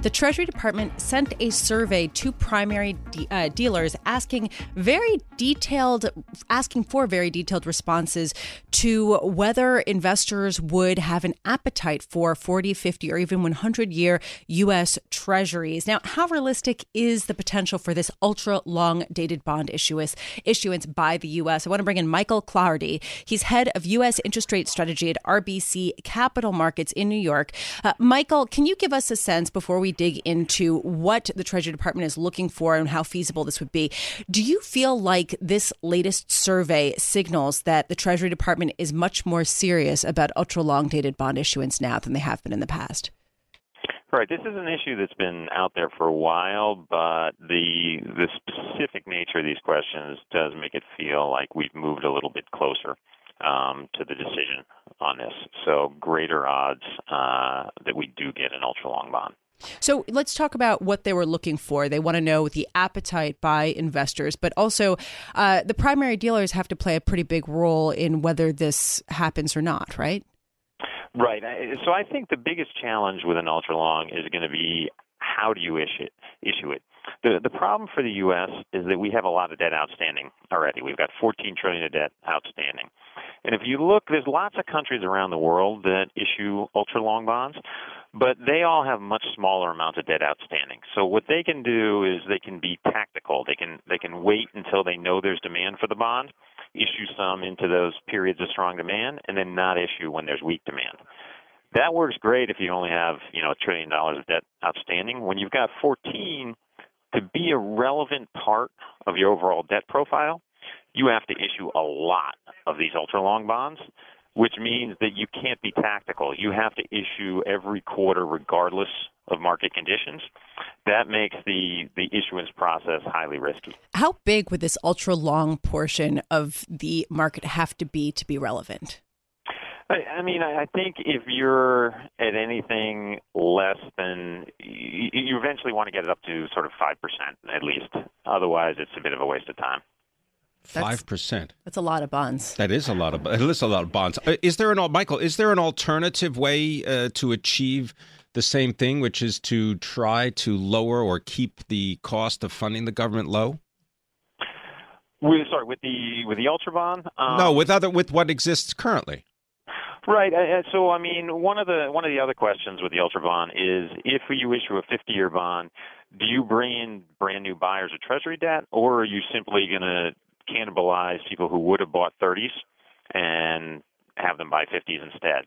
The Treasury Department sent a survey to primary de- uh, dealers asking very detailed, asking for very detailed responses to whether investors would have an appetite for 40, 50, or even 100 year U.S. Treasuries. Now, how realistic is the potential for this ultra long dated bond issuance, issuance by the U.S.? I want to bring in Michael Cloherty. He's head of U.S. interest rate strategy at RBC Capital Markets in New York. Uh, Michael, can you give us a sense before we we dig into what the Treasury Department is looking for and how feasible this would be, do you feel like this latest survey signals that the Treasury Department is much more serious about ultra long dated bond issuance now than they have been in the past? Right. This is an issue that's been out there for a while, but the the specific nature of these questions does make it feel like we've moved a little bit closer um, to the decision on this. So greater odds uh, that we do get an ultra long bond. So let's talk about what they were looking for. They want to know the appetite by investors, but also uh, the primary dealers have to play a pretty big role in whether this happens or not, right? Right. So I think the biggest challenge with an ultra long is going to be how do you issue it? Issue it. The the problem for the U.S. is that we have a lot of debt outstanding already. We've got 14 trillion of debt outstanding, and if you look, there's lots of countries around the world that issue ultra long bonds, but they all have much smaller amounts of debt outstanding. So what they can do is they can be tactical. They can they can wait until they know there's demand for the bond, issue some into those periods of strong demand, and then not issue when there's weak demand. That works great if you only have you know a trillion dollars of debt outstanding. When you've got 14 to be a relevant part of your overall debt profile, you have to issue a lot of these ultra long bonds, which means that you can't be tactical. You have to issue every quarter regardless of market conditions. That makes the, the issuance process highly risky. How big would this ultra long portion of the market have to be to be relevant? I, mean, I think if you're at anything less than, you eventually want to get it up to sort of 5% at least. Otherwise, it's a bit of a waste of time. Five percent. That's a lot of bonds. That is a lot of. It is a lot of bonds. Uh, is there an Michael? Is there an alternative way uh, to achieve the same thing, which is to try to lower or keep the cost of funding the government low? With, sorry, with the with the ultra bond? Um, no, with other with what exists currently. Right. So, I mean, one of the one of the other questions with the ultra bond is if you issue a 50-year bond, do you bring in brand new buyers of Treasury debt, or are you simply going to cannibalize people who would have bought 30s and have them buy 50s instead?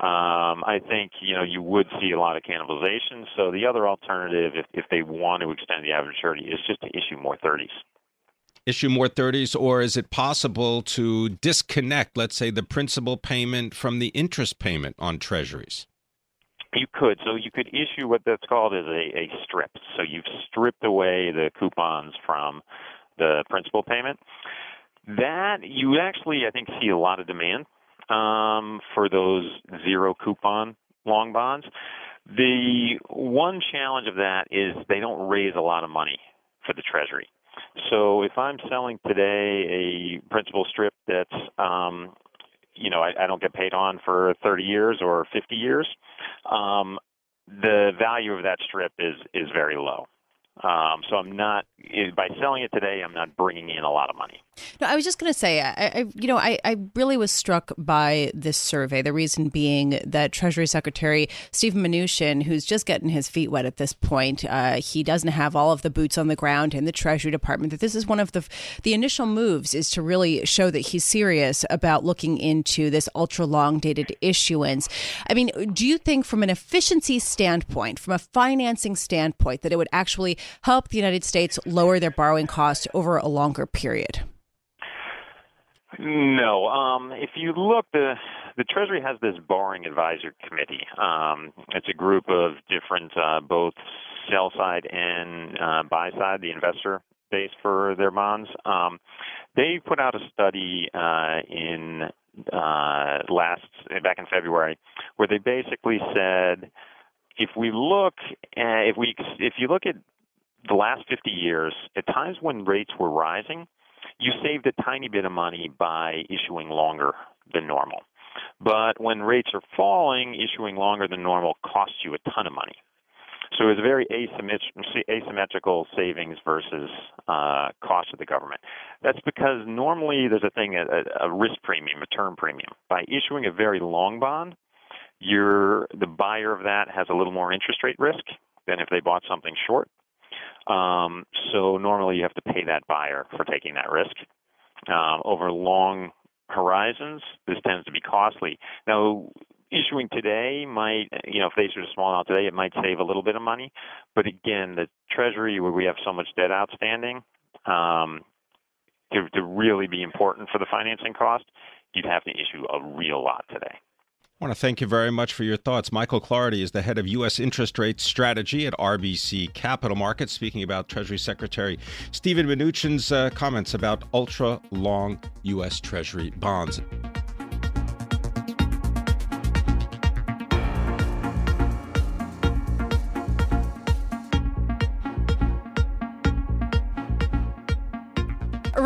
Um, I think you know you would see a lot of cannibalization. So the other alternative, if if they want to extend the average maturity, is just to issue more 30s issue more 30s, or is it possible to disconnect, let's say, the principal payment from the interest payment on treasuries? You could. So you could issue what that's called as a, a strip. So you've stripped away the coupons from the principal payment. That you actually, I think, see a lot of demand um, for those zero coupon long bonds. The one challenge of that is they don't raise a lot of money for the Treasury. So if I'm selling today a principal strip that's, um, you know, I, I don't get paid on for 30 years or 50 years, um, the value of that strip is is very low. Um, so I'm not by selling it today. I'm not bringing in a lot of money. No, I was just going to say, I, I, you know, I, I really was struck by this survey. The reason being that Treasury Secretary Steven Mnuchin, who's just getting his feet wet at this point, uh, he doesn't have all of the boots on the ground in the Treasury Department. That this is one of the the initial moves is to really show that he's serious about looking into this ultra long dated issuance. I mean, do you think, from an efficiency standpoint, from a financing standpoint, that it would actually help the United States lower their borrowing costs over a longer period? No. Um, if you look, the the Treasury has this borrowing advisory committee. Um, it's a group of different, uh, both sell side and uh, buy side, the investor base for their bonds. Um, they put out a study uh, in uh, last back in February where they basically said if we look uh, if we if you look at the last 50 years, at times when rates were rising, you saved a tiny bit of money by issuing longer than normal. But when rates are falling, issuing longer than normal costs you a ton of money. So it's a very asymmetrical savings versus uh, cost of the government. That's because normally there's a thing, a, a risk premium, a term premium. By issuing a very long bond, you're, the buyer of that has a little more interest rate risk than if they bought something short. Um, so normally you have to pay that buyer for taking that risk. Um, over long horizons, this tends to be costly. Now, issuing today might, you know, if they issued a small amount today, it might save a little bit of money. But again, the Treasury, where we have so much debt outstanding, um, to, to really be important for the financing cost, you'd have to issue a real lot today. I want to thank you very much for your thoughts. Michael Cloherty is the head of U.S. interest rate strategy at RBC Capital Markets, speaking about Treasury Secretary Steven Mnuchin's uh, comments about ultra long U.S. Treasury bonds.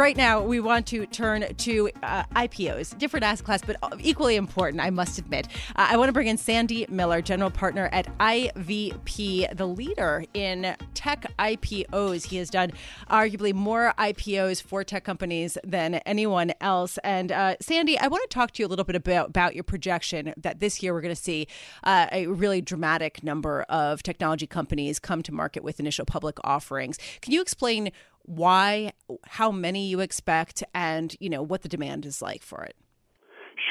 Right now, we want to turn to uh, IPOs, different asset class, but equally important, I must admit. Uh, I want to bring in Sandy Miller, general partner at IVP, the leader in tech IPOs. He has done arguably more IPOs for tech companies than anyone else. And uh, Sandy, I want to talk to you a little bit about, about your projection that this year we're going to see uh, a really dramatic number of technology companies come to market with initial public offerings. Can you explain why, how many you expect, and you know what the demand is like for it.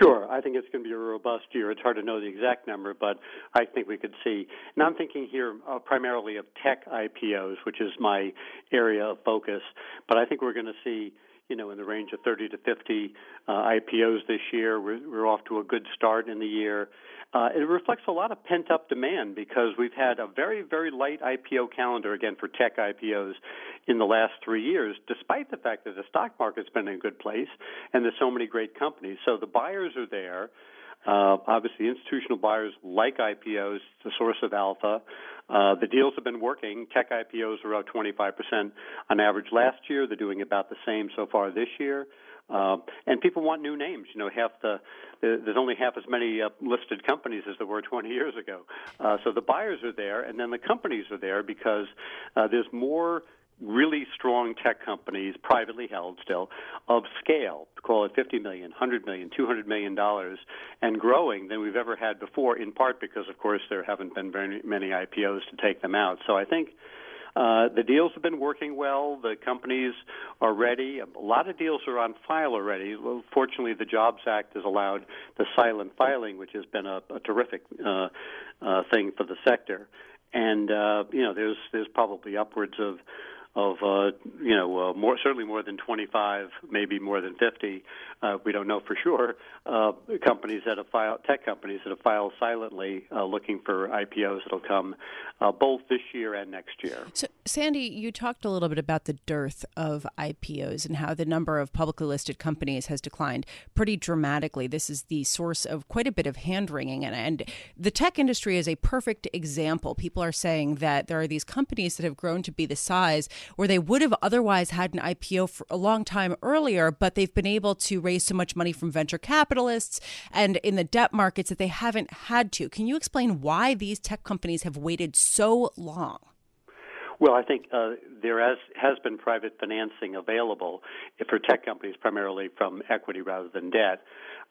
Sure. I think it's going to be a robust year. It's hard to know the exact number, but I think we could see. And I'm thinking here uh, primarily of tech IPOs, which is my area of focus. But I think we're going to see, you know, in the range of 30 to 50 uh, IPOs this year. We're, we're off to a good start in the year. Uh, it reflects a lot of pent up demand because we've had a very, very light IPO calendar again for tech IPOs in the last three years, despite the fact that the stock market's been in a good place and there's so many great companies. So the buyers are there. Uh, obviously, institutional buyers like IPOs, the source of alpha. Uh, the deals have been working. Tech IPOs are up 25% on average last year. They're doing about the same so far this year. Uh, and people want new names. You know, half the there's only half as many uh, listed companies as there were 20 years ago. Uh, so the buyers are there, and then the companies are there because uh, there's more really strong tech companies, privately held still, of scale, call it 50 million, 100 million, 200 million dollars, and growing than we've ever had before. In part because, of course, there haven't been very many IPOs to take them out. So I think uh, the deals have been working well. The companies are ready. A lot of deals are on file already. Well, fortunately, the Jobs Act has allowed the silent filing, which has been a, a terrific uh, uh, thing for the sector. And uh, you know, there's there's probably upwards of of uh, you know uh, more certainly more than 25, maybe more than 50. Uh, we don't know for sure. Uh, companies that have filed, tech companies that have filed silently, uh, looking for IPOs that'll come uh, both this year and next year. So, Sandy, you talked a little bit about the dearth of IPOs and how the number of publicly listed companies has declined pretty dramatically. This is the source of quite a bit of hand wringing, and, and the tech industry is a perfect example. People are saying that there are these companies that have grown to be the size where they would have otherwise had an IPO for a long time earlier, but they've been able to raise so much money from venture capitalists and in the debt markets that they haven't had to. Can you explain why these tech companies have waited so long? Well, I think uh, there has, has been private financing available for tech companies, primarily from equity rather than debt.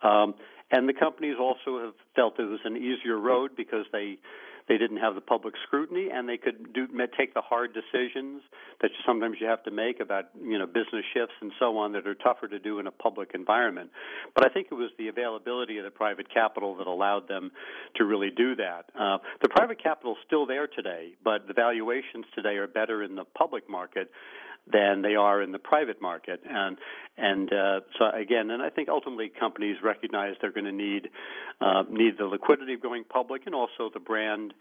Um, and the companies also have felt it was an easier road because they they didn't have the public scrutiny, and they could do take the hard decisions that sometimes you have to make about you know business shifts and so on that are tougher to do in a public environment. But I think it was the availability of the private capital that allowed them to really do that. Uh, the private capital is still there today, but the valuations today are better in the public market than they are in the private market. And and uh, so again, and I think ultimately companies recognize they're going to need uh, need the liquidity of going public and also the brand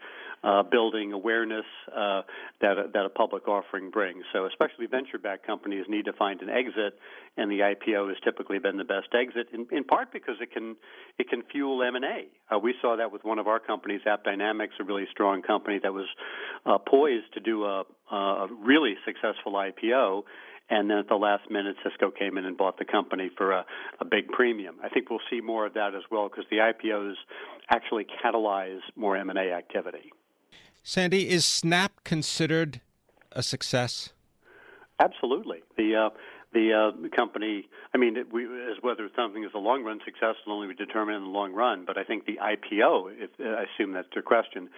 uh, building awareness uh, that a, that a public offering brings. So, especially venture-backed companies need to find an exit, and the IPO has typically been the best exit, in, in part because it can it can fuel M&A. Uh, we saw that with one of our companies, AppDynamics, a really strong company that was uh, poised to do a, a really successful IPO and then at the last minute, Cisco came in and bought the company for a, a big premium. I think we'll see more of that as well because the IPOs actually catalyze more M&A activity. Sandy, is Snap considered a success? Absolutely. The uh, the uh, company. I mean, it, we, as whether something is a long run success will only be determined in the long run. But I think the IPO. If, I assume that's your question.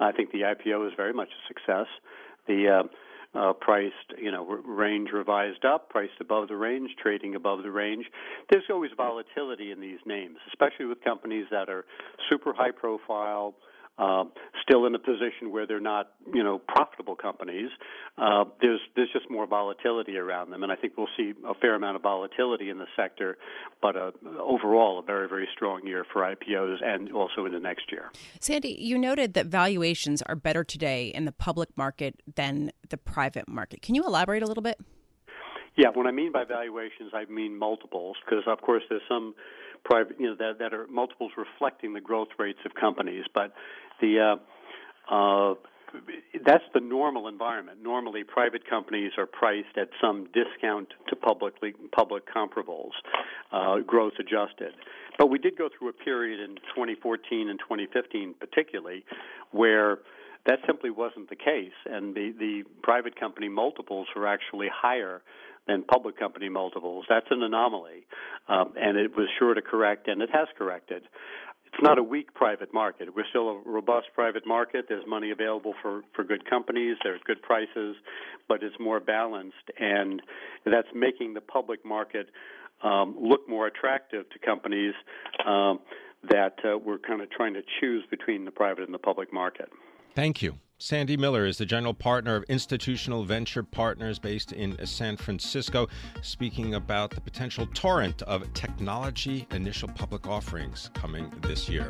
I think the IPO is very much a success. The uh, uh, priced, you know, range revised up, priced above the range, trading above the range. There's always volatility in these names, especially with companies that are super high profile, uh, still in a position where they're not, you know, profitable companies. Uh, there's there's just more volatility around them, and I think we'll see a fair amount of volatility in the sector. But uh, overall, a very very strong year for IPOs, and also in the next year. Sandy, you noted that valuations are better today in the public market than the private market. Can you elaborate a little bit? Yeah, what I mean by valuations, I mean multiples, because of course there's some private, you know, that, that are multiples reflecting the growth rates of companies, but the uh, uh, that's the normal environment. Normally, private companies are priced at some discount to publicly public comparables, uh, growth adjusted. But we did go through a period in 2014 and 2015, particularly, where that simply wasn't the case, and the the private company multiples were actually higher than public company multiples. That's an anomaly, um, and it was sure to correct, and it has corrected. It's not a weak private market. We're still a robust private market. There's money available for, for good companies. There's good prices, but it's more balanced, and that's making the public market um, look more attractive to companies um, that uh, we're kind of trying to choose between the private and the public market. Thank you. Sandy Miller is the general partner of Institutional Venture Partners based in San Francisco, speaking about the potential torrent of technology initial public offerings coming this year.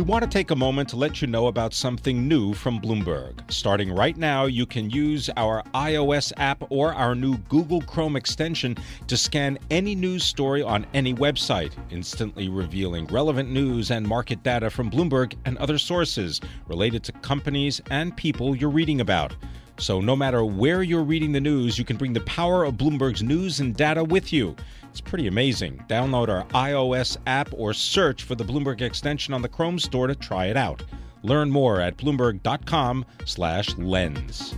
We want to take a moment to let you know about something new from Bloomberg. Starting right now, you can use our iOS app or our new Google Chrome extension to scan any news story on any website, instantly revealing relevant news and market data from Bloomberg and other sources related to companies and people you're reading about. So, no matter where you're reading the news, you can bring the power of Bloomberg's news and data with you. It's pretty amazing. Download our iOS app or search for the Bloomberg extension on the Chrome store to try it out. Learn more at bloomberg.com/lens.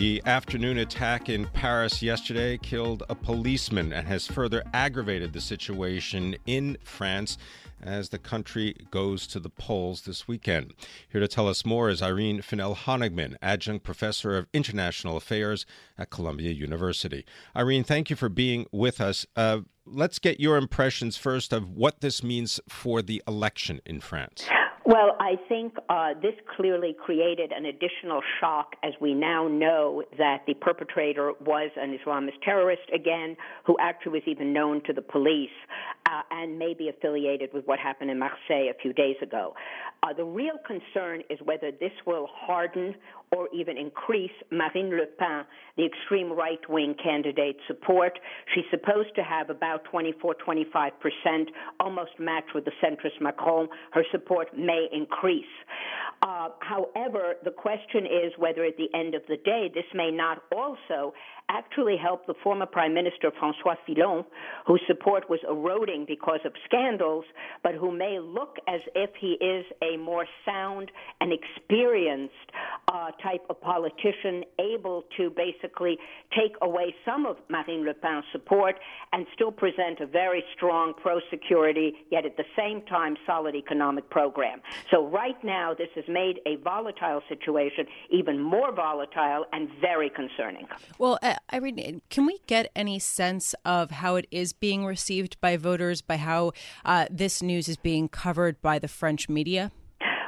The afternoon attack in Paris yesterday killed a policeman and has further aggravated the situation in France as the country goes to the polls this weekend. Here to tell us more is Irene Finel-Honigman, adjunct professor of international affairs at Columbia University. Irene, thank you for being with us. Uh, let's get your impressions first of what this means for the election in France. Well, I think uh, this clearly created an additional shock as we now know that the perpetrator was an Islamist terrorist again, who actually was even known to the police uh, and may be affiliated with what happened in Marseille a few days ago. Uh, the real concern is whether this will harden or even increase Marine Le Pen, the extreme right wing candidate support. She's supposed to have about 24, 25 percent, almost matched with the centrist Macron. Her support may increase. Uh, however, the question is whether at the end of the day this may not also actually help the former Prime Minister Francois Fillon, whose support was eroding because of scandals, but who may look as if he is a more sound and experienced uh, type of politician, able to basically take away some of Marine Le Pen's support and still present a very strong pro-security, yet at the same time solid economic program. So right now, this has made a volatile situation even more volatile and very concerning. Well, uh, Irene, can we get any sense of how it is being received by voters, by how uh, this news is being covered by the French media?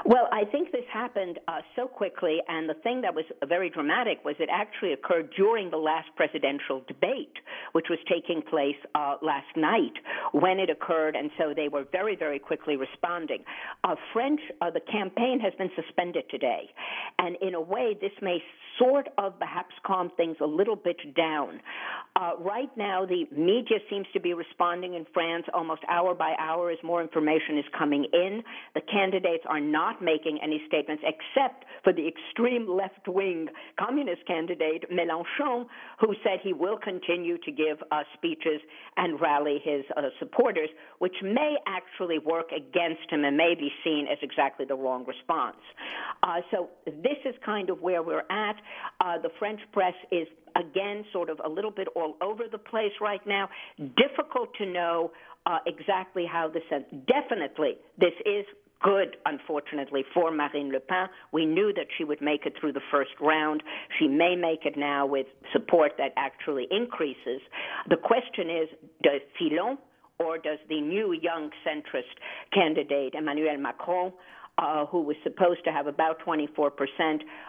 Well, I think happened uh, so quickly, and the thing that was very dramatic was it actually occurred during the last presidential debate, which was taking place uh, last night when it occurred, and so they were very, very quickly responding. Uh, French, the campaign has been suspended today, and in a way, this may sort of perhaps calm things a little bit down. Uh, right now, the media seems to be responding in France almost hour by hour as more information is coming in. The candidates are not making any statements except for the extreme left wing communist candidate, Mélenchon, who said he will continue to give uh, speeches and rally his uh, supporters, which may actually work against him and may be seen as exactly the wrong response. Uh, so this is kind of where we're at. Uh, the French press is again sort of a little bit all over the place right now. Difficult to know uh, exactly how this ends. Definitely, this is good, unfortunately, for Marine Le Pen. We knew that she would make it through the first round. She may make it now with support that actually increases. The question is, does Fillon or does the new young centrist candidate, Emmanuel Macron, uh, who was supposed to have about 24%,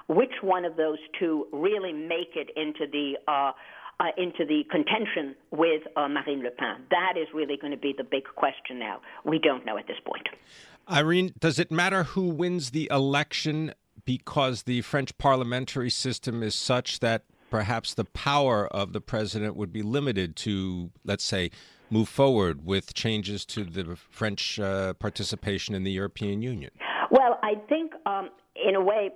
which one of those two really make it into the uh, uh, into the contention with uh, Marine Le Pen. That is really going to be the big question now. We don't know at this point. Irene, does it matter who wins the election because the French parliamentary system is such that perhaps the power of the president would be limited to, let's say, move forward with changes to the French uh, participation in the European Union? Well, I think um, in a way,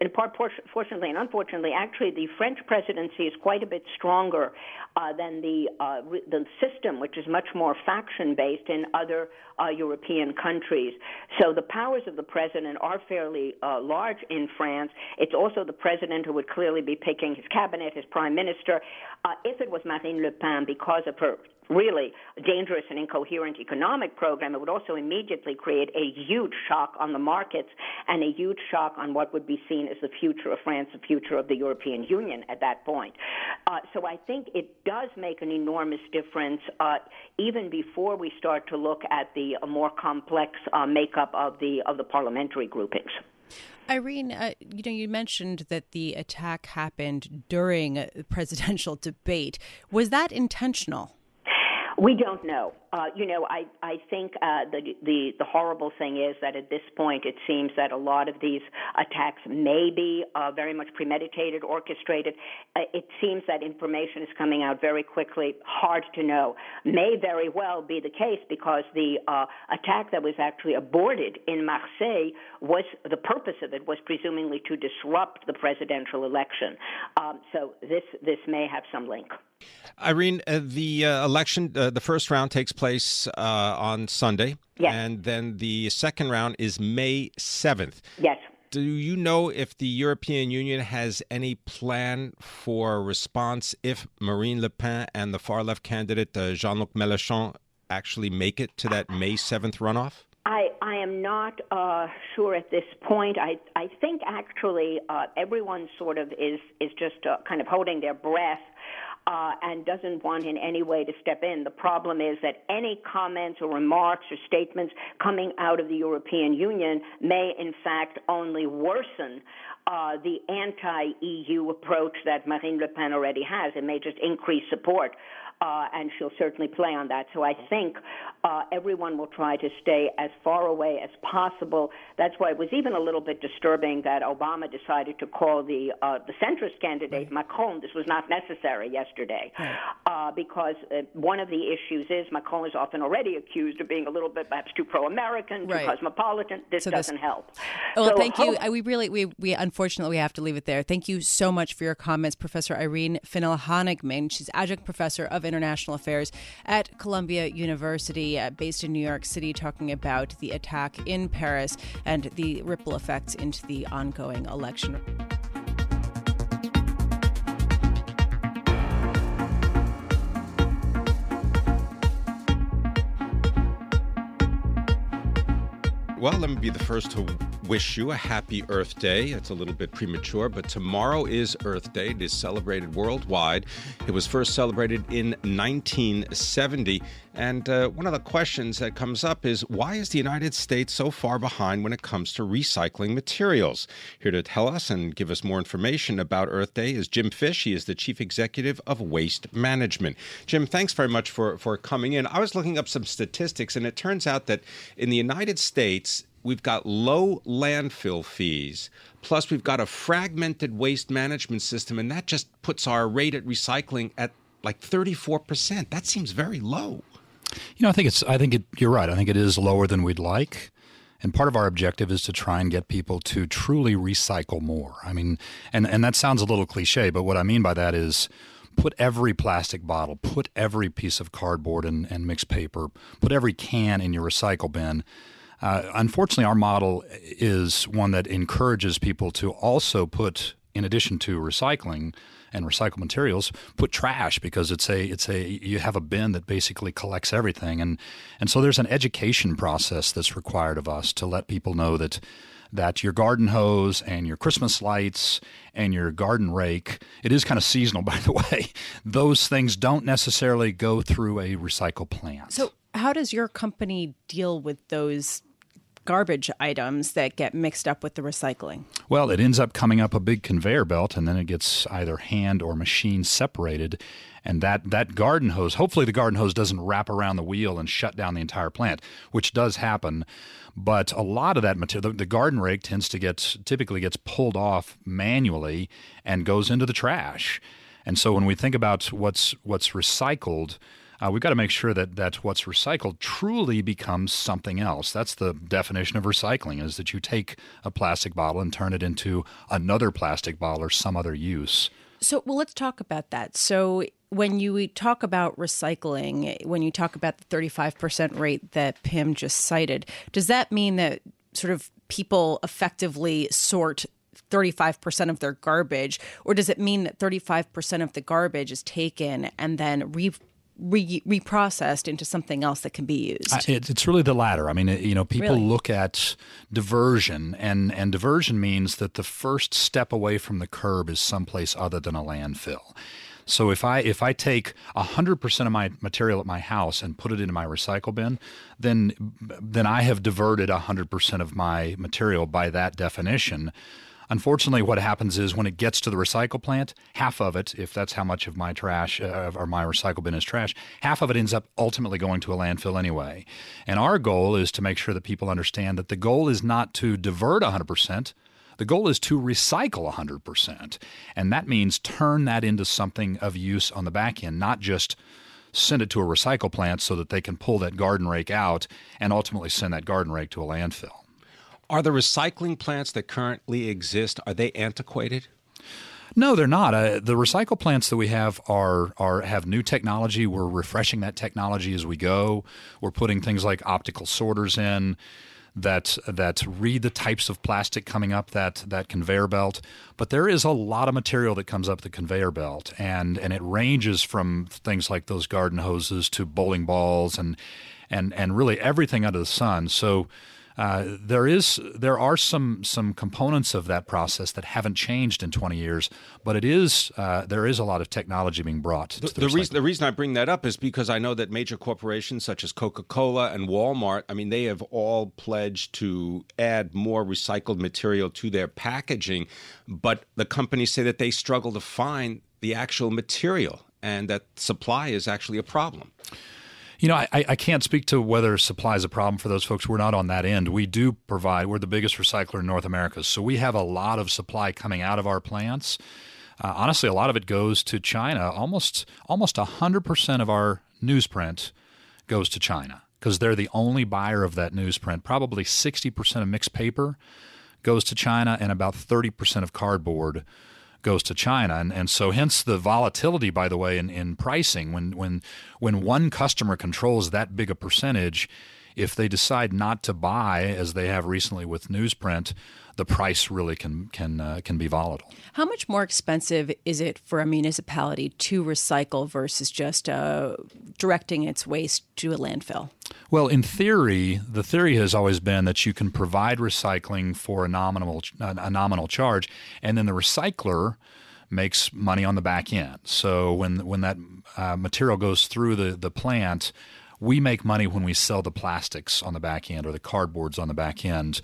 in part, fortunately and unfortunately, actually, the French presidency is quite a bit stronger uh, than the uh, the system, which is much more faction based in other uh, European countries. So the powers of the president are fairly uh, large in France. It's also the president who would clearly be picking his cabinet, his prime minister. Uh, if it was Marine Le Pen, because of her really dangerous and incoherent economic program, it would also immediately create a huge shock on the markets and a huge shock on what would be seen as the future of France, the future of the European Union at that point. Uh, so I think it does make an enormous difference uh, even before we start to look at the more complex uh, makeup of the of the parliamentary groupings. Irene, uh, you know, you mentioned that the attack happened during a presidential debate. Was that intentional? We don't know. Uh, you know, I I think uh, the the the horrible thing is that at this point it seems that a lot of these attacks may be uh, very much premeditated, orchestrated. Uh, it seems that information is coming out very quickly. Hard to know. May very well be the case because the uh, attack that was actually aborted in Marseille was the purpose of it was presumably to disrupt the presidential election. Um, so this this may have some link. Irene, uh, the election, uh, the first round takes place uh, on Sunday. Yes. And then the second round is May 7th. Yes. Do you know if the European Union has any plan for response if Marine Le Pen and the far left candidate uh, Jean Luc Mélenchon actually make it to that May 7th runoff? I, I am not uh, sure at this point. I, I think actually uh, everyone sort of is, is just uh, kind of holding their breath uh, and doesn't want in any way to step in. The problem is that any comments or remarks or statements coming out of the European Union may, in fact, only worsen uh, the anti-EU approach that Marine Le Pen already has. It may just increase support uh, and she'll certainly play on that. So I think uh, everyone will try to stay as far away as possible. That's why it was even a little bit disturbing that Obama decided to call the uh, the centrist candidate. Macron. This was not necessary yesterday. Uh, because uh, one of the issues is Macron is often already accused of being a little bit perhaps too pro-American, too right. cosmopolitan. This so doesn't this... help. Well, so thank hope... you. we really we we unfortunately we have to leave it there. Thank you so much for your comments, Professor Irene Finel-Honigman. She's adjunct professor of International Affairs at Columbia University, uh, based in New York City, talking about the attack in Paris and the ripple effects into the ongoing election. Well, let me be the first to wish you a happy Earth Day. It's a little bit premature, but tomorrow is Earth Day. It is celebrated worldwide. It was first celebrated in 1970. And uh, one of the questions that comes up is why is the United States so far behind when it comes to recycling materials? Here to tell us and give us more information about Earth Day is Jim Fish. He is the Chief Executive of Waste Management. Jim, thanks very much for, for coming in. I was looking up some statistics, and it turns out that in the United States, we've got low landfill fees, plus we've got a fragmented waste management system, and that just puts our rate at recycling at like 34%. That seems very low. You know, I think it's. I think it. You're right. I think it is lower than we'd like. And part of our objective is to try and get people to truly recycle more. I mean, and, and that sounds a little cliche, but what I mean by that is put every plastic bottle, put every piece of cardboard and, and mixed paper, put every can in your recycle bin. Uh, unfortunately, our model is one that encourages people to also put, in addition to recycling, and recycled materials put trash because it's a it's a you have a bin that basically collects everything and and so there's an education process that's required of us to let people know that that your garden hose and your Christmas lights and your garden rake, it is kind of seasonal, by the way. Those things don't necessarily go through a recycle plant. So, how does your company deal with those garbage items that get mixed up with the recycling? Well, it ends up coming up a big conveyor belt and then it gets either hand or machine separated. And that, that garden hose, hopefully the garden hose doesn't wrap around the wheel and shut down the entire plant, which does happen. But a lot of that material, the, the garden rake tends to get, typically gets pulled off manually and goes into the trash. And so when we think about what's, what's recycled, uh, we've got to make sure that that what's recycled truly becomes something else. That's the definition of recycling: is that you take a plastic bottle and turn it into another plastic bottle or some other use. So, well, let's talk about that. So, when you talk about recycling, when you talk about the 35% rate that Pimm just cited, does that mean that sort of people effectively sort 35% of their garbage, or does it mean that 35% of the garbage is taken and then re- re- reprocessed into something else that can be used? Uh, it, it's really the latter. I mean, you know, people really? look at diversion, and and diversion means that the first step away from the curb is someplace other than a landfill. So if I if I take hundred percent of my material at my house and put it into my recycle bin, then then I have diverted hundred percent of my material by that definition. Unfortunately, what happens is when it gets to the recycle plant, half of it, if that's how much of my trash uh, or my recycle bin is trash, half of it ends up ultimately going to a landfill anyway. And our goal is to make sure that people understand that the goal is not to divert 100%. The goal is to recycle 100%. And that means turn that into something of use on the back end, not just send it to a recycle plant so that they can pull that garden rake out and ultimately send that garden rake to a landfill. Are the recycling plants that currently exist are they antiquated? No, they're not. Uh, the recycle plants that we have are are have new technology. We're refreshing that technology as we go. We're putting things like optical sorters in that that read the types of plastic coming up that that conveyor belt. But there is a lot of material that comes up the conveyor belt, and and it ranges from things like those garden hoses to bowling balls and and and really everything under the sun. So uh, there is there are some some components of that process that haven't changed in 20 years, but it is uh, there is a lot of technology being brought. The, the, the reason the reason I bring that up is because I know that major corporations such as Coca Cola and Walmart, I mean, they have all pledged to add more recycled material to their packaging, but the companies say that they struggle to find the actual material and that supply is actually a problem. You know, I, I can't speak to whether supply is a problem for those folks. We're not on that end. We do provide, we're the biggest recycler in North America. So we have a lot of supply coming out of our plants. Uh, honestly, a lot of it goes to China. Almost almost 100% of our newsprint goes to China because they're the only buyer of that newsprint. Probably 60% of mixed paper goes to China and about 30% of cardboard goes to China. And, and so hence the volatility, by the way, in, in pricing. When, when, when one customer controls that big a percentage, If they decide not to buy, as they have recently with newsprint, the price really can can uh, can be volatile. How much more expensive is it for a municipality to recycle versus just uh, directing its waste to a landfill? Well, in theory, the theory has always been that you can provide recycling for a nominal a nominal charge, and then the recycler makes money on the back end. So when when that uh, material goes through the the plant, we make money when we sell the plastics on the back end or the cardboards on the back end.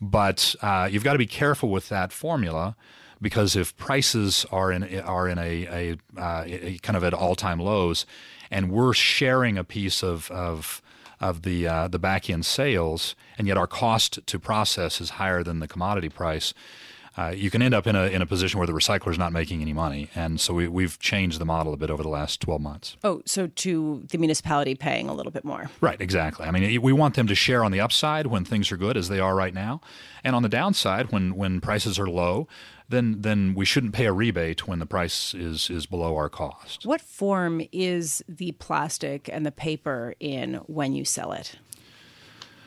But uh, you've got to be careful with that formula because if prices are in are in a, a, uh, a kind of at all time lows, and we're sharing a piece of of of the uh, the back end sales, and yet our cost to process is higher than the commodity price uh, you can end up in a in a position where the recycler is not making any money, and so we, we've changed the model a bit over the last twelve months. Oh, so to the municipality paying a little bit more, right? Exactly. I mean, we want them to share on the upside when things are good, as they are right now, and on the downside when when prices are low. Then, then we shouldn't pay a rebate when the price is is below our cost. What form is the plastic and the paper in when you sell it?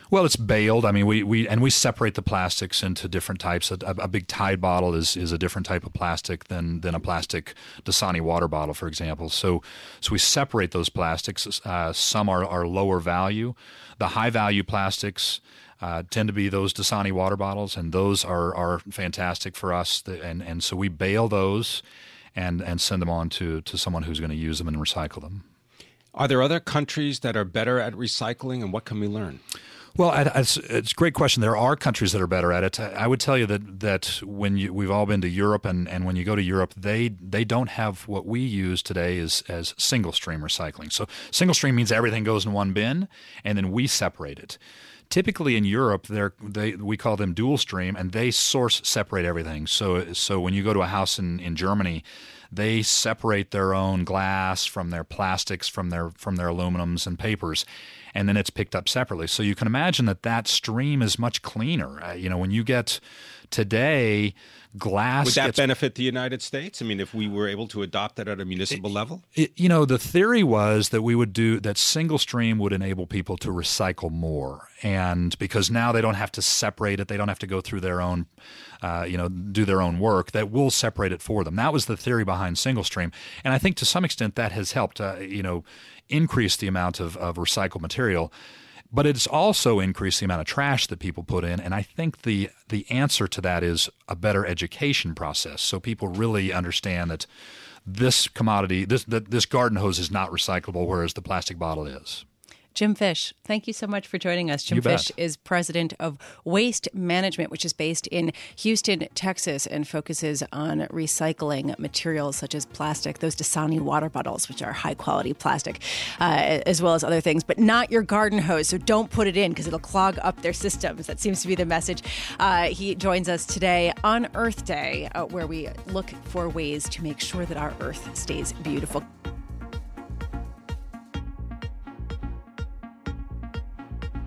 Well, it's baled. I mean, we, we and we separate the plastics into different types. A, a, big Tide bottle is, is a different type of plastic than than a plastic Dasani water bottle, for example. So so we separate those plastics. Uh, some are, are lower value. The high value plastics. Uh, tend to be those Dasani water bottles, and those are, are fantastic for us. And and so we bale those, and and send them on to to someone who's going to use them and recycle them. Are there other countries that are better at recycling, and what can we learn? Well, it's, it's, a great question. There are countries that are better at it. I would tell you that that when you, we've all been to Europe, and, and when you go to Europe, they they don't have what we use today as as single stream recycling. So single stream means everything goes in one bin, and then we separate it. Typically in Europe, they we call them dual stream, and they source separate everything. So so when you go to a house in, in Germany, they separate their own glass from their plastics, from their from their aluminums and papers, and then it's picked up separately. So you can imagine that that stream is much cleaner. Uh, you know, when you get today glass would that gets, benefit the united states i mean if we were able to adopt that at a municipal it, level it, you know the theory was that we would do that single stream would enable people to recycle more and because now they don't have to separate it they don't have to go through their own uh, you know do their own work that will separate it for them. That was the theory behind single stream and i think to some extent that has helped uh, you know increase the amount of, of recycled material. But it's also increased the amount of trash that people put in. And i think the the answer to that is a better education process. So people really understand that this commodity this this garden hose is not recyclable whereas the plastic bottle is Jim Fish, thank you so much for joining us. Jim you Fish bet. is president of Waste Management, which is based in Houston, Texas, and focuses on recycling materials such as plastic, those Dasani water bottles, which are high quality plastic, uh, as well as other things, but not your garden hose. So don't put it in because it'll clog up their systems. That seems to be the message. Uh, he joins us today on Earth Day, uh, where we look for ways to make sure that our Earth stays beautiful.